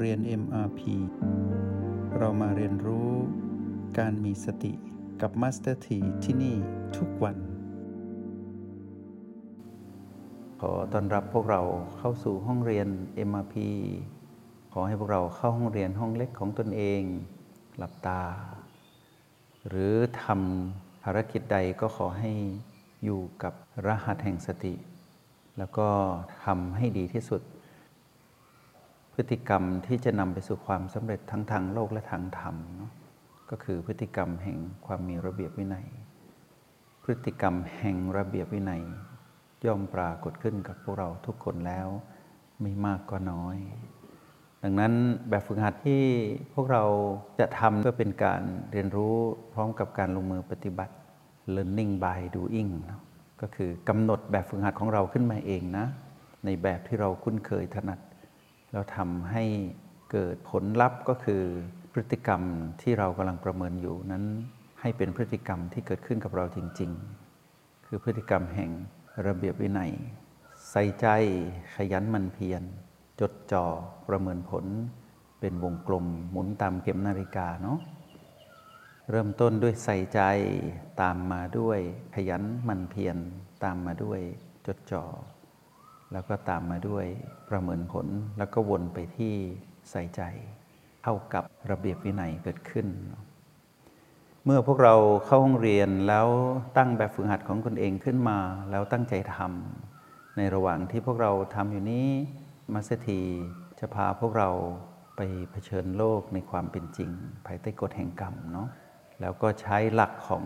เรียน MRP เรามาเรียนรู้การมีสติกับ Master T ที่ที่นี่ทุกวัน ขอต้อนรับพวกเราเข้าสู่ห้องเรียน MRP ขอให้พวกเราเข้าห้องเรียนห้องเล็กของตนเอง หลับตา หรือทำภารกิจใดก็ขอให้อยู่กับรหัสแห่งสติ แล้วก็ทำให้ดีที่สุด พฤติกรรมที่จะนำไปสู่ความสำเร็จทั้งทางโลกและทางธรรมเนาะก็คือพฤติกรรมแห่งความมีระเบียบวินัย พฤติกรรมแห่งระเบียบวินัย ย่อมปรากฏขึ้นกับพวกเราทุกคนแล้วไม่มากก็น้อย ดังนั้นแบบฝึกหัดที่พวกเราจะทำเพื่อเป็นการเรียนรู้พร้อมกับการลงมือปฏิบัติ learning by doing ก็คือกำหนดแบบฝึกหัดของเราขึ้นมาเองนะ ในแบบที่เราคุ้นเคยถนัด แล้วทำให้เกิดผลลัพธ์ก็คือพฤติกรรมที่เรากำลังประเมินอยู่นั้น ให้เป็นพฤติกรรมที่เกิดขึ้นกับเราจริง ๆ คือพฤติกรรมแห่งระเบียบวินัย ใส่ใจขยันมันเพียรจดจ่อประเมินผล เป็นวงกลมหมุนตามเข็มนาฬิกาเนาะเริ่มต้นด้วยใส่ใจตามมาด้วย ขยันมันเพียรตามมาด้วยจดจ่อ แล้วก็ตามมาด้วยประเมินผลแล้วก็วนไปที่ใส่ใจ เท่ากับระเบียบวินัยเกิดขึ้น เมื่อพวกเราเข้าห้องเรียนแล้วตั้งแบบฝึกหัดของตนเองขึ้นมา แล้วตั้งใจทำในระหว่างที่พวกเราทำอยู่นี้มาสถีจะพาพวกเราไปเผชิญโลกในความเป็นจริง ภายใต้กฎแห่งกรรมเนาะแล้วก็ใช้หลักของ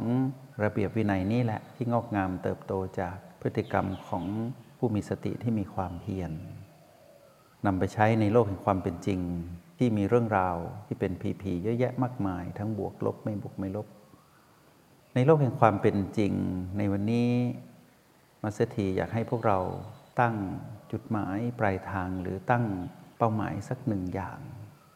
ระเบียบวินัยนี่แหละ ที่งอกงามเติบโตจากพฤติกรรมของ ผู้มีสติที่มีความเพียรนำไปใช้ในโลกแห่งความเป็นจริง ที่มีเรื่องราวที่เป็นผีผีเยอะแยะมากมาย ทั้งบวกลบไม่บวกไม่ลบ ในโลกแห่งความเป็นจริง ในวันนี้มาสถีอยากให้พวกเราตั้งจุดหมายปลายทางหรือตั้งเป้าหมายสักหนึ่งอย่าง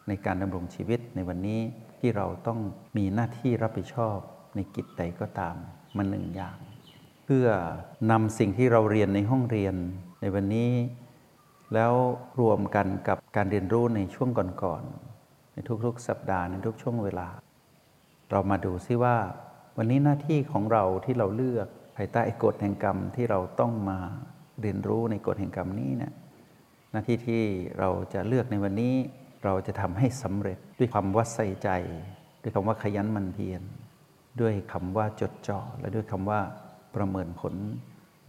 ในการดำรงชีวิตในวันนี้ที่เราต้องมีหน้าที่รับผิดชอบในกิจใดก็ตามมาหนึ่งอย่าง เพื่อนำสิ่งที่เราเรียนในห้องเรียนในวันนี้ แล้วรวมกันกับการเรียนรู้ในช่วงก่อนๆในทุกๆ สัปดาห์ในทุกช่วงเวลา เรามาดูซิว่า วันนี้หน้าที่ของเราที่เราเลือกภายใต้กฎแห่งกรรมที่เราต้องมาเรียนรู้ในกฎแห่งกรรมนี้เนะหน้าที่ที่เราจะเลือกในวันนี้ เราจะทำให้สำเร็จด้วยความว่าใส่ใจ ด้วยคำว่าขยันมันเพียรด้วยคำว่าจดจ่อและด้วยคำว่า ประเมินผล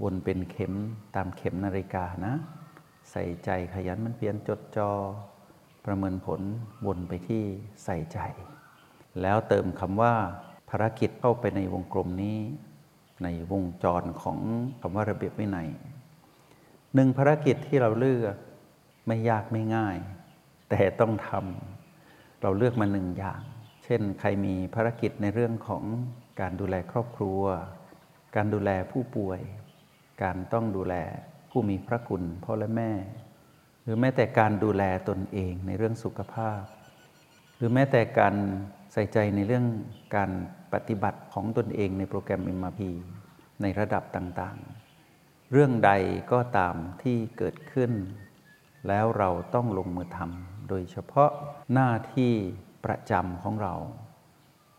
วนเป็นเข็มตามเข็มนาฬิกานะ ใส่ใจขยันมันเพียรจดจอ่อประเมินผลวนไปที่ใส่ใจ แล้วเติมคำว่าภารกิจเข้าไปในวงกลมนี้ ในวงจรของคำว่าระเบียบวินัยหนึ่งภารกิจที่เราเลือกไม่ยากไม่ง่าย แต่ต้องทำเราเลือกมาหนึ่งอย่าง เช่น ใครมีภารกิจในเรื่องของการดูแลครอบครัว การดูแลผู้ป่วย การต้องดูแลผู้มีพระคุณพ่อและแม่ หรือแม้แต่การดูแลตนเองในเรื่องสุขภาพ หรือแม้แต่การใส่ใจในเรื่องการปฏิบัติของตนเองในโปรแกรม MRP ในระดับต่างๆ เรื่องใดก็ตามที่เกิดขึ้น แล้วเราต้องลงมือทำโดยเฉพาะหน้าที่ประจำของเรา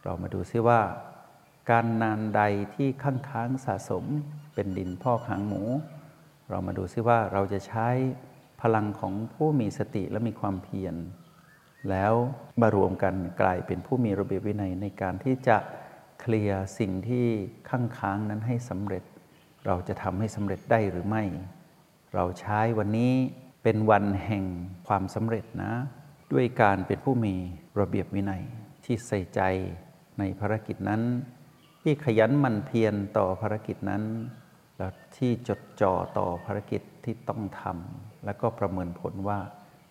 เรามาดูซิว่า การนานใดที่ค้างค้างสะสมเป็นดินพ่อค้างหมู เรามาดูซิว่าเราจะใช้พลังของผู้มีสติและมีความเพียรแล้วมารวมกันกลายเป็นผู้มีระเบียบวินัยในการที่จะเคลียร์สิ่งที่ข้างค้างนั้นให้สำเร็จ เราจะทำให้สำเร็จได้หรือไม่ เราใช้วันนี้เป็นวันแห่งความสำเร็จนะ ด้วยการเป็นผู้มีระเบียบวินัยที่ใส่ใจในภารกิจนั้น ที่ขยันหมั่นเพียรต่อภารกิจนั้น และที่จดจ่อต่อภารกิจที่ต้องทำแล้วก็ประเมินผลว่า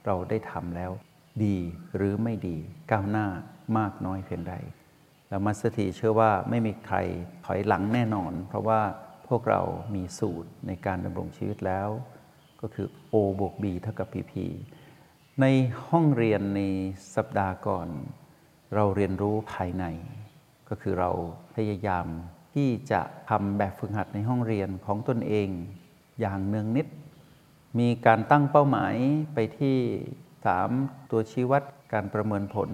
เราได้ทำแล้ว ดีหรือไม่ดีก้าวหน้ามากน้อยเพียงใดแล้วมัสถีเชื่อว่าไม่มีใครถอยหลังแน่นอน เพราะว่าพวกเรามีสูตรในการดำรงชีวิตแล้ว ก็คือ O บวก B เท่ากับ PP ในห้องเรียนในสัปดาห์ก่อน เราเรียนรู้ภายใน ก็คือเราพยายามที่จะทำแบบฝึกหัดในห้องเรียนของตนเองอย่างเนืองนิด มีการตั้งเป้าหมายไปที่ 3. ตัวชี้วัดการประเมินผล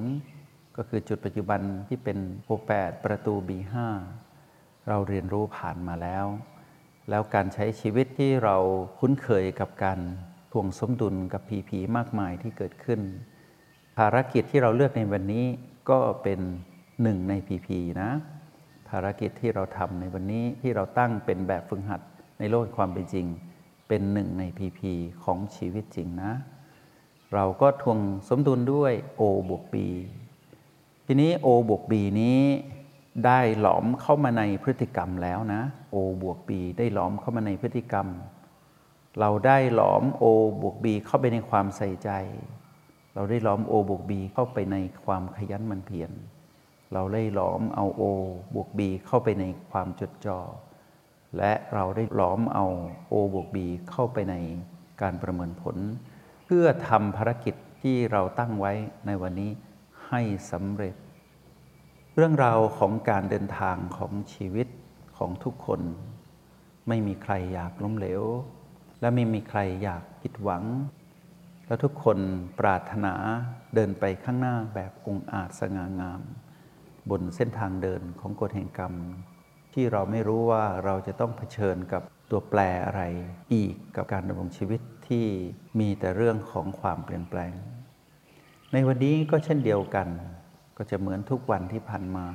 ก็คือจุดปัจจุบันที่เป็นโ8ประตู B5 เราเรียนรู้ผ่านมาแล้ว แล้วการใช้ชีวิตที่เราคุ้นเคยกับการทวงสมดุลกับผีผีมากมายที่เกิดขึ้น ภารกิจที่เราเลือกในวันนี้ก็เป็น หนึ่งในผีผีนะ ภารกิจที่เราทำในวันนี้ที่เราตั้งเป็นแบบฝึกหัดในโลกความเป็นจริง เป็นหนึ่งในพีพีของชีวิตจริงนะ เราก็ทวงสมดุลด้วย O บวก B ทีนี้ O บวก B นี้ได้หลอมเข้ามาในพฤติกรรมแล้วนะ O บวก B ได้หลอมเข้ามาในพฤติกรรม เราได้หลอม O บวก B เข้าไปในความใส่ใจ เราได้หลอม O บวก B เข้าไปในความขยันมันเพียร เราได้หลอมเอา O บวก B เข้าไปในความจดจ่อและเราได้หลอมเอา O บวก B เข้าไปในการประเมินผล เพื่อทำภารกิจที่เราตั้งไว้ในวันนี้ให้สำเร็จ เรื่องราวของการเดินทางของชีวิตของทุกคน ไม่มีใครอยากล้มเหลว และไม่มีใครอยากผิดหวัง และทุกคนปรารถนาเดินไปข้างหน้าแบบองอาจสง่างาม บนเส้นทางเดินของกฎแห่งกรรม ที่เราไม่รู้ว่าเราจะต้องเผชิญกับตัวแปรอะไรอีกกับการดำรงชีวิตที่มีแต่เรื่องของความเปลี่ยนแปลง ในวันนี้ก็เช่นเดียวกัน ก็จะเหมือนทุกวันที่ผ่านมา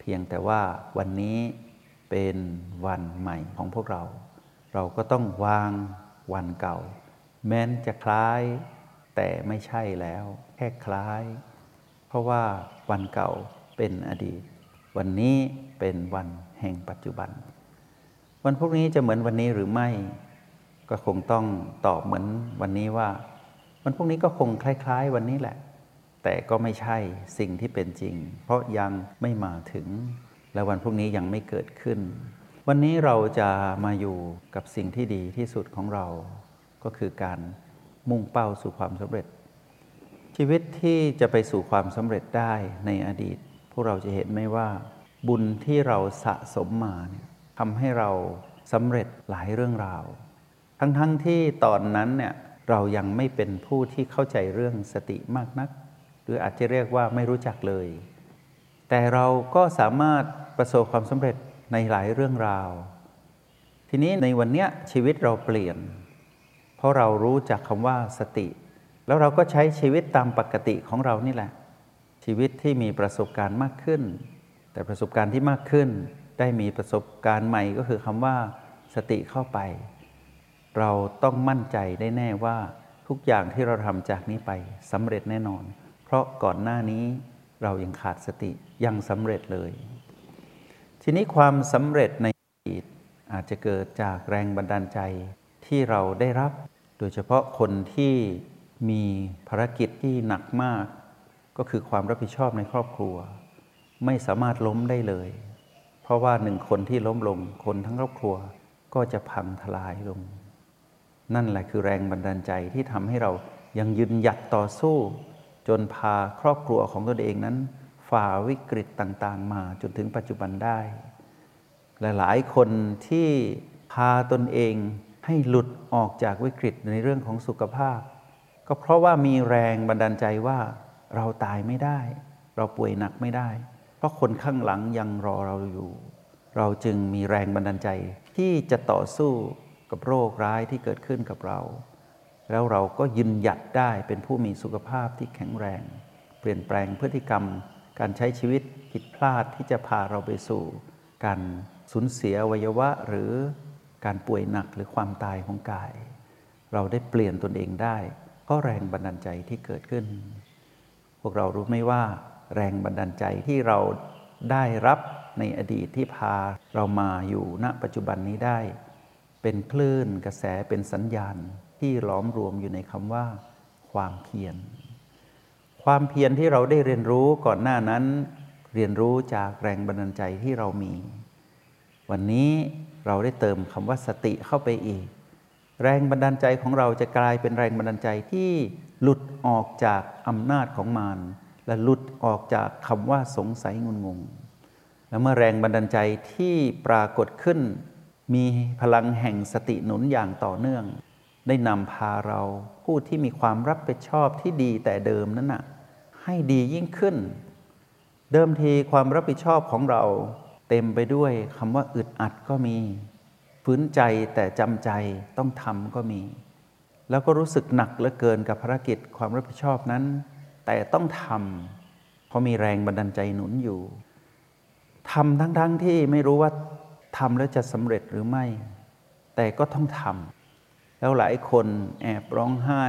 เพียงแต่ว่าวันนี้เป็นวันใหม่ของพวกเรา เราก็ต้องวางวันเก่า แม้นจะคล้าย แต่ไม่ใช่แล้ว แค่คล้าย เพราะว่าวันเก่า เป็นอดีต วันนี้เป็นวันแห่งปัจจุบัน วันพวกนี้จะเหมือนวันนี้หรือไม่ ก็คงต้องตอบเหมือนวันนี้ว่า วันพวกนี้ก็คงคล้าย ๆ วันนี้แหละ แต่ก็ไม่ใช่สิ่งที่เป็นจริง เพราะยังไม่มาถึง และวันพวกนี้ยังไม่เกิดขึ้น วันนี้เราจะมาอยู่กับสิ่งที่ดีที่สุดของเรา ก็คือการมุ่งเป้าสู่ความสำเร็จชีวิตที่จะไปสู่ความสำเร็จได้ในอดีต พวกเราจะเห็นไหมว่า บุญที่เราสะสมมาเนี่ยทำให้เราสำเร็จหลายเรื่องราว ทั้งๆทที่ตอนนั้นเนี่ยเรายังไม่เป็นผู้ที่เข้าใจเรื่องสติมากนัก หรืออาจจะเรียกว่าไม่รู้จักเลย แต่เราก็สามารถประสบความสำเร็จในหลายเรื่องราว ทีนี้ในวันนี้ชีวิตเราเปลี่ยน เพราะเรารู้จักคำว่าสติ แล้วเราก็ใช้ชีวิตตามปกติของเรานี่แหละ ชีวิตที่มีประสบการณ์มากขึ้น แต่ประสบการณ์ที่มากขึ้น ได้มีประสบการณ์ใหม่ก็คือคำว่าสติเข้าไป เราต้องมั่นใจได้แน่ว่าทุกอย่างที่เราทำจากนี้ไปสำเร็จแน่นอน เพราะก่อนหน้านี้เรายังขาดสติยังสำเร็จเลย ทีนี้ความสำเร็จในอดีตอาจจะเกิดจากแรงบันดาลใจที่เราได้รับ โดยเฉพาะคนที่มีภารกิจที่หนักมาก ก็คือความรับผิดชอบในครอบครัว ไม่สามารถล้มได้เลย เพราะว่าหนึ่งคนที่ล้มลงคนทั้งครอบครัวก็จะพังทลายลง นั่นแหละคือแรงบันดาลใจที่ทำให้เรายังยืนหยัดต่อสู้ จนพาครอบครัวของตนเองนั้น ฝ่าวิกฤตต่างๆ มาจนถึงปัจจุบันได้และหลายคนที่พาตนเองให้หลุดออกจากวิกฤตในเรื่องของสุขภาพ ก็เพราะว่ามีแรงบันดาลใจว่า เราตายไม่ได้ เราป่วยหนักไม่ได้ เพราะคนข้างหลังยังรอเราอยู่ เราจึงมีแรงบันดาลใจ ที่จะต่อสู้กับโรคร้ายที่เกิดขึ้นกับเรา แล้วเราก็ยืนหยัดได้เป็นผู้มีสุขภาพที่แข็งแรง เปลี่ยนแปลงพฤติกรรม การใช้ชีวิตผิดพลาดที่จะพาเราไปสู่ การสูญเสียวัยวะหรือการป่วยหนักหรือความตายของกาย เราได้เปลี่ยนตนเองได้เพราะแรงบันดาลใจที่เกิดขึ้น พวกเรารู้ไหมว่าแรงบันดาลใจที่เราได้รับในอดีตที่พาเรามาอยู่ณปัจจุบันนี้ได้ เป็นคลื่นกระแสเป็นสัญญาณที่ล้อมรวมอยู่ในคำว่า ความเพียร ความเพียรที่เราได้เรียนรู้ก่อนหน้านั้น เรียนรู้จากแรงบันดาลใจที่เรามี วันนี้เราได้เติมคำว่าสติเข้าไปอีก แรงบันดาลใจของเราจะกลายเป็นแรงบันดาลใจที่ หลุดออกจากอำนาจของมารและหลุดออกจากคำว่าสงสัยงุนงง และเมื่อแรงบันดาลใจที่ปรากฏขึ้น มีพลังแห่งสติหนุนอย่างต่อเนื่อง ได้นำพาเราผู้ที่มีความรับผิดชอบที่ดีแต่เดิมนั้นน่ะให้ดียิ่งขึ้น เดิมทีความรับผิดชอบของเรา เต็มไปด้วยคำว่าอึดอัดก็มี ฝืนใจแต่จำใจต้องทำก็มี แล้วก็รู้สึกหนักเหลือเกินกับภารกิจความรับผิดชอบนั้น แต่ต้องทำเพราะมีแรงบันดาลใจหนุนอยู่ทำทั้งๆทที่ไม่รู้ว่าทำแล้วจะสำเร็จหรือไม่ แต่ก็ต้องทำแล้วหลายคนแอบร้องไห้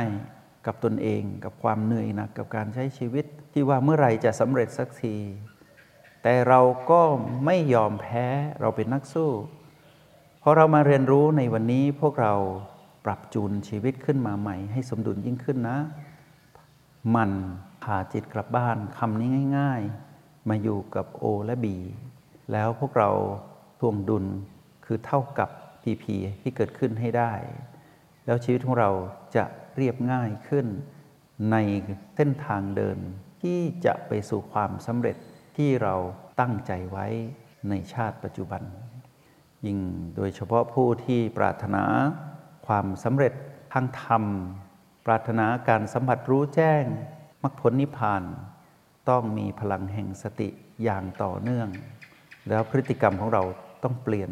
กับตนเอง กับความเหนื่อยหนักกับการใช้ชีวิต ที่ว่าเมื่อไรจะสำเร็จสักที แต่เราก็ไม่ยอมแพ้เราเป็นนักสู้พอเรามาเรียนรู้ในวันนี้พวกเรา ปรับจูนชีวิตขึ้นมาใหม่ ให้สมดุลยิ่งขึ้นนะ มันพาจิตกลับบ้านคำนี้ง่าย ๆ มาอยู่กับโอและบีแล้วพวกเราทวงดุลคือเท่ากับพีพีที่เกิดขึ้นให้ได้ แล้วชีวิตของเราจะเรียบง่ายขึ้น ในเส้นทางเดินที่จะไปสู่ความสำเร็จที่เราตั้งใจไว้ในชาติปัจจุบัน ยิ่งโดยเฉพาะผู้ที่ปรารถนา ความสำเร็จทางธรรม ปรารถนาการสัมผัสรู้แจ้งมรรคผลนิพพาน ต้องมีพลังแห่งสติอย่างต่อเนื่อง แล้วพฤติกรรมของเราต้องเปลี่ยน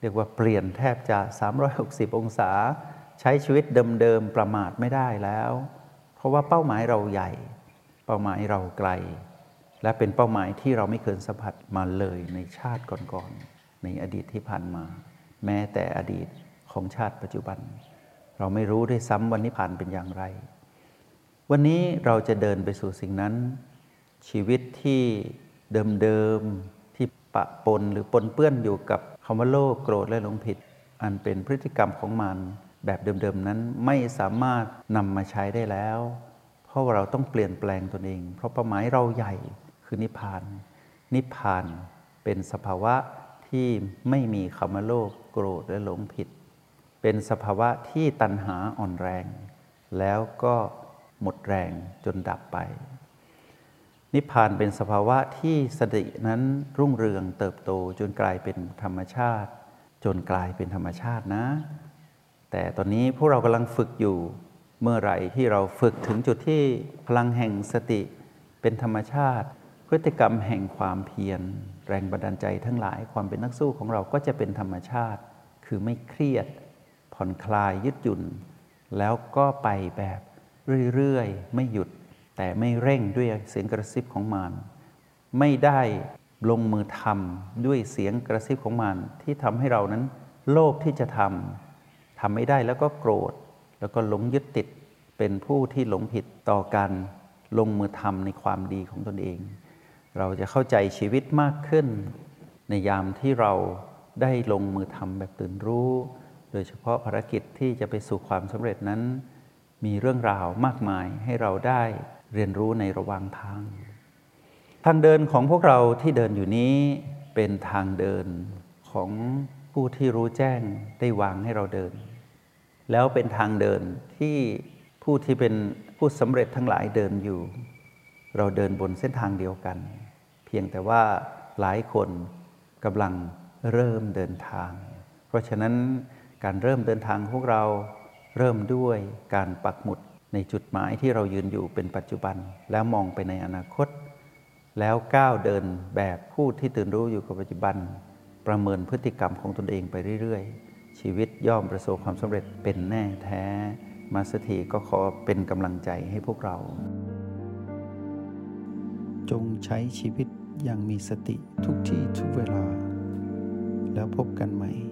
เรียกว่าเปลี่ยนแทบจะ 360 องศา ใช้ชีวิตเดิมๆประมาทไม่ได้แล้ว เพราะว่าเป้าหมายเราใหญ่ เป้าหมายเราไกล และเป็นเป้าหมายที่เราไม่เคยสัมผัสมาเลยในชาติก่อนๆในอดีตที่ผ่านมา แม้แต่อดีต ของชาติปัจจุบัน เราไม่รู้ด้วยซ้ำวันนี้ผ่านเป็นอย่างไร วันนี้เราจะเดินไปสู่สิ่งนั้น ชีวิตที่เดิมๆที่ปะปนหรือปนเปื้อนอยู่กับคำว่าโลภโกรธและหลงผิด อันเป็นพฤติกรรมของมันแบบเดิมๆนั้นไม่สามารถนำมาใช้ได้แล้ว เพราะเราต้องเปลี่ยนแปลงตนเอง เพราะเป้าหมายเราใหญ่คือนิพพาน นิพพานเป็นสภาวะที่ไม่มีคำว่าโลภโกรธและหลงผิด เป็นสภาวะที่ตัณหาอ่อนแรง แล้วก็หมดแรงจนดับไป นิพพานเป็นสภาวะที่สตินั้นรุ่งเรืองเติบโตจนกลายเป็นธรรมชาติ จนกลายเป็นธรรมชาตินะ แต่ตอนนี้พวกเรากำลังฝึกอยู่เมื่อไหร่ที่เราฝึกถึงจุดที่พลังแห่งสติเป็นธรรมชาติ พฤติกรรมแห่งความเพียร แรงบันดาลใจทั้งหลายความเป็นนักสู้ของเราก็จะเป็นธรรมชาติ คือไม่เครียด ผ่อนคลายยืดหยุ่น แล้วก็ไปแบบเรื่อยๆ ไม่หยุด แต่ไม่เร่งด้วยเสียงกระซิบของมารไม่ได้ลงมือทำด้วยเสียงกระซิบของมารที่ทำให้เรานั้นโลภที่จะทำทำไม่ได้แล้วก็โกรธ แล้วก็หลงยึดติดเป็นผู้ที่หลงผิดต่อการลงมือทำในความดีของตนเอง เราจะเข้าใจชีวิตมากขึ้น ในยามที่เราได้ลงมือทำแบบตื่นรู้ โดยเฉพาะภารกิจที่จะไปสู่ความสำเร็จนั้น มีเรื่องราวมากมายให้เราได้เรียนรู้ในระหว่างทาง ทางเดินของพวกเราที่เดินอยู่นี้เป็นทางเดินของผู้ที่รู้แจ้งได้วางให้เราเดิน แล้วเป็นทางเดินที่ผู้ที่เป็นผู้สำเร็จทั้งหลายเดินอยู่ เราเดินบนเส้นทางเดียวกัน เพียงแต่ว่าหลายคนกำลังเริ่มเดินทาง เพราะฉะนั้น การเริ่มเดินทางพวกเราเริ่มด้วยการปักหมุดในจุดหมายที่เรายืนอยู่เป็นปัจจุบัน แล้วมองไปในอนาคต แล้วก้าวเดินแบบผู้ที่ตื่นรู้อยู่กับปัจจุบัน ประเมินพฤติกรรมของตนเองไปเรื่อยๆ ชีวิตย่อมประสบความสำเร็จเป็นแน่แท้ มาสเตอร์ทีก็ขอเป็นกำลังใจให้พวกเรา จงใช้ชีวิตอย่างมีสติทุกที่ทุกเวลา แล้วพบกันใหม่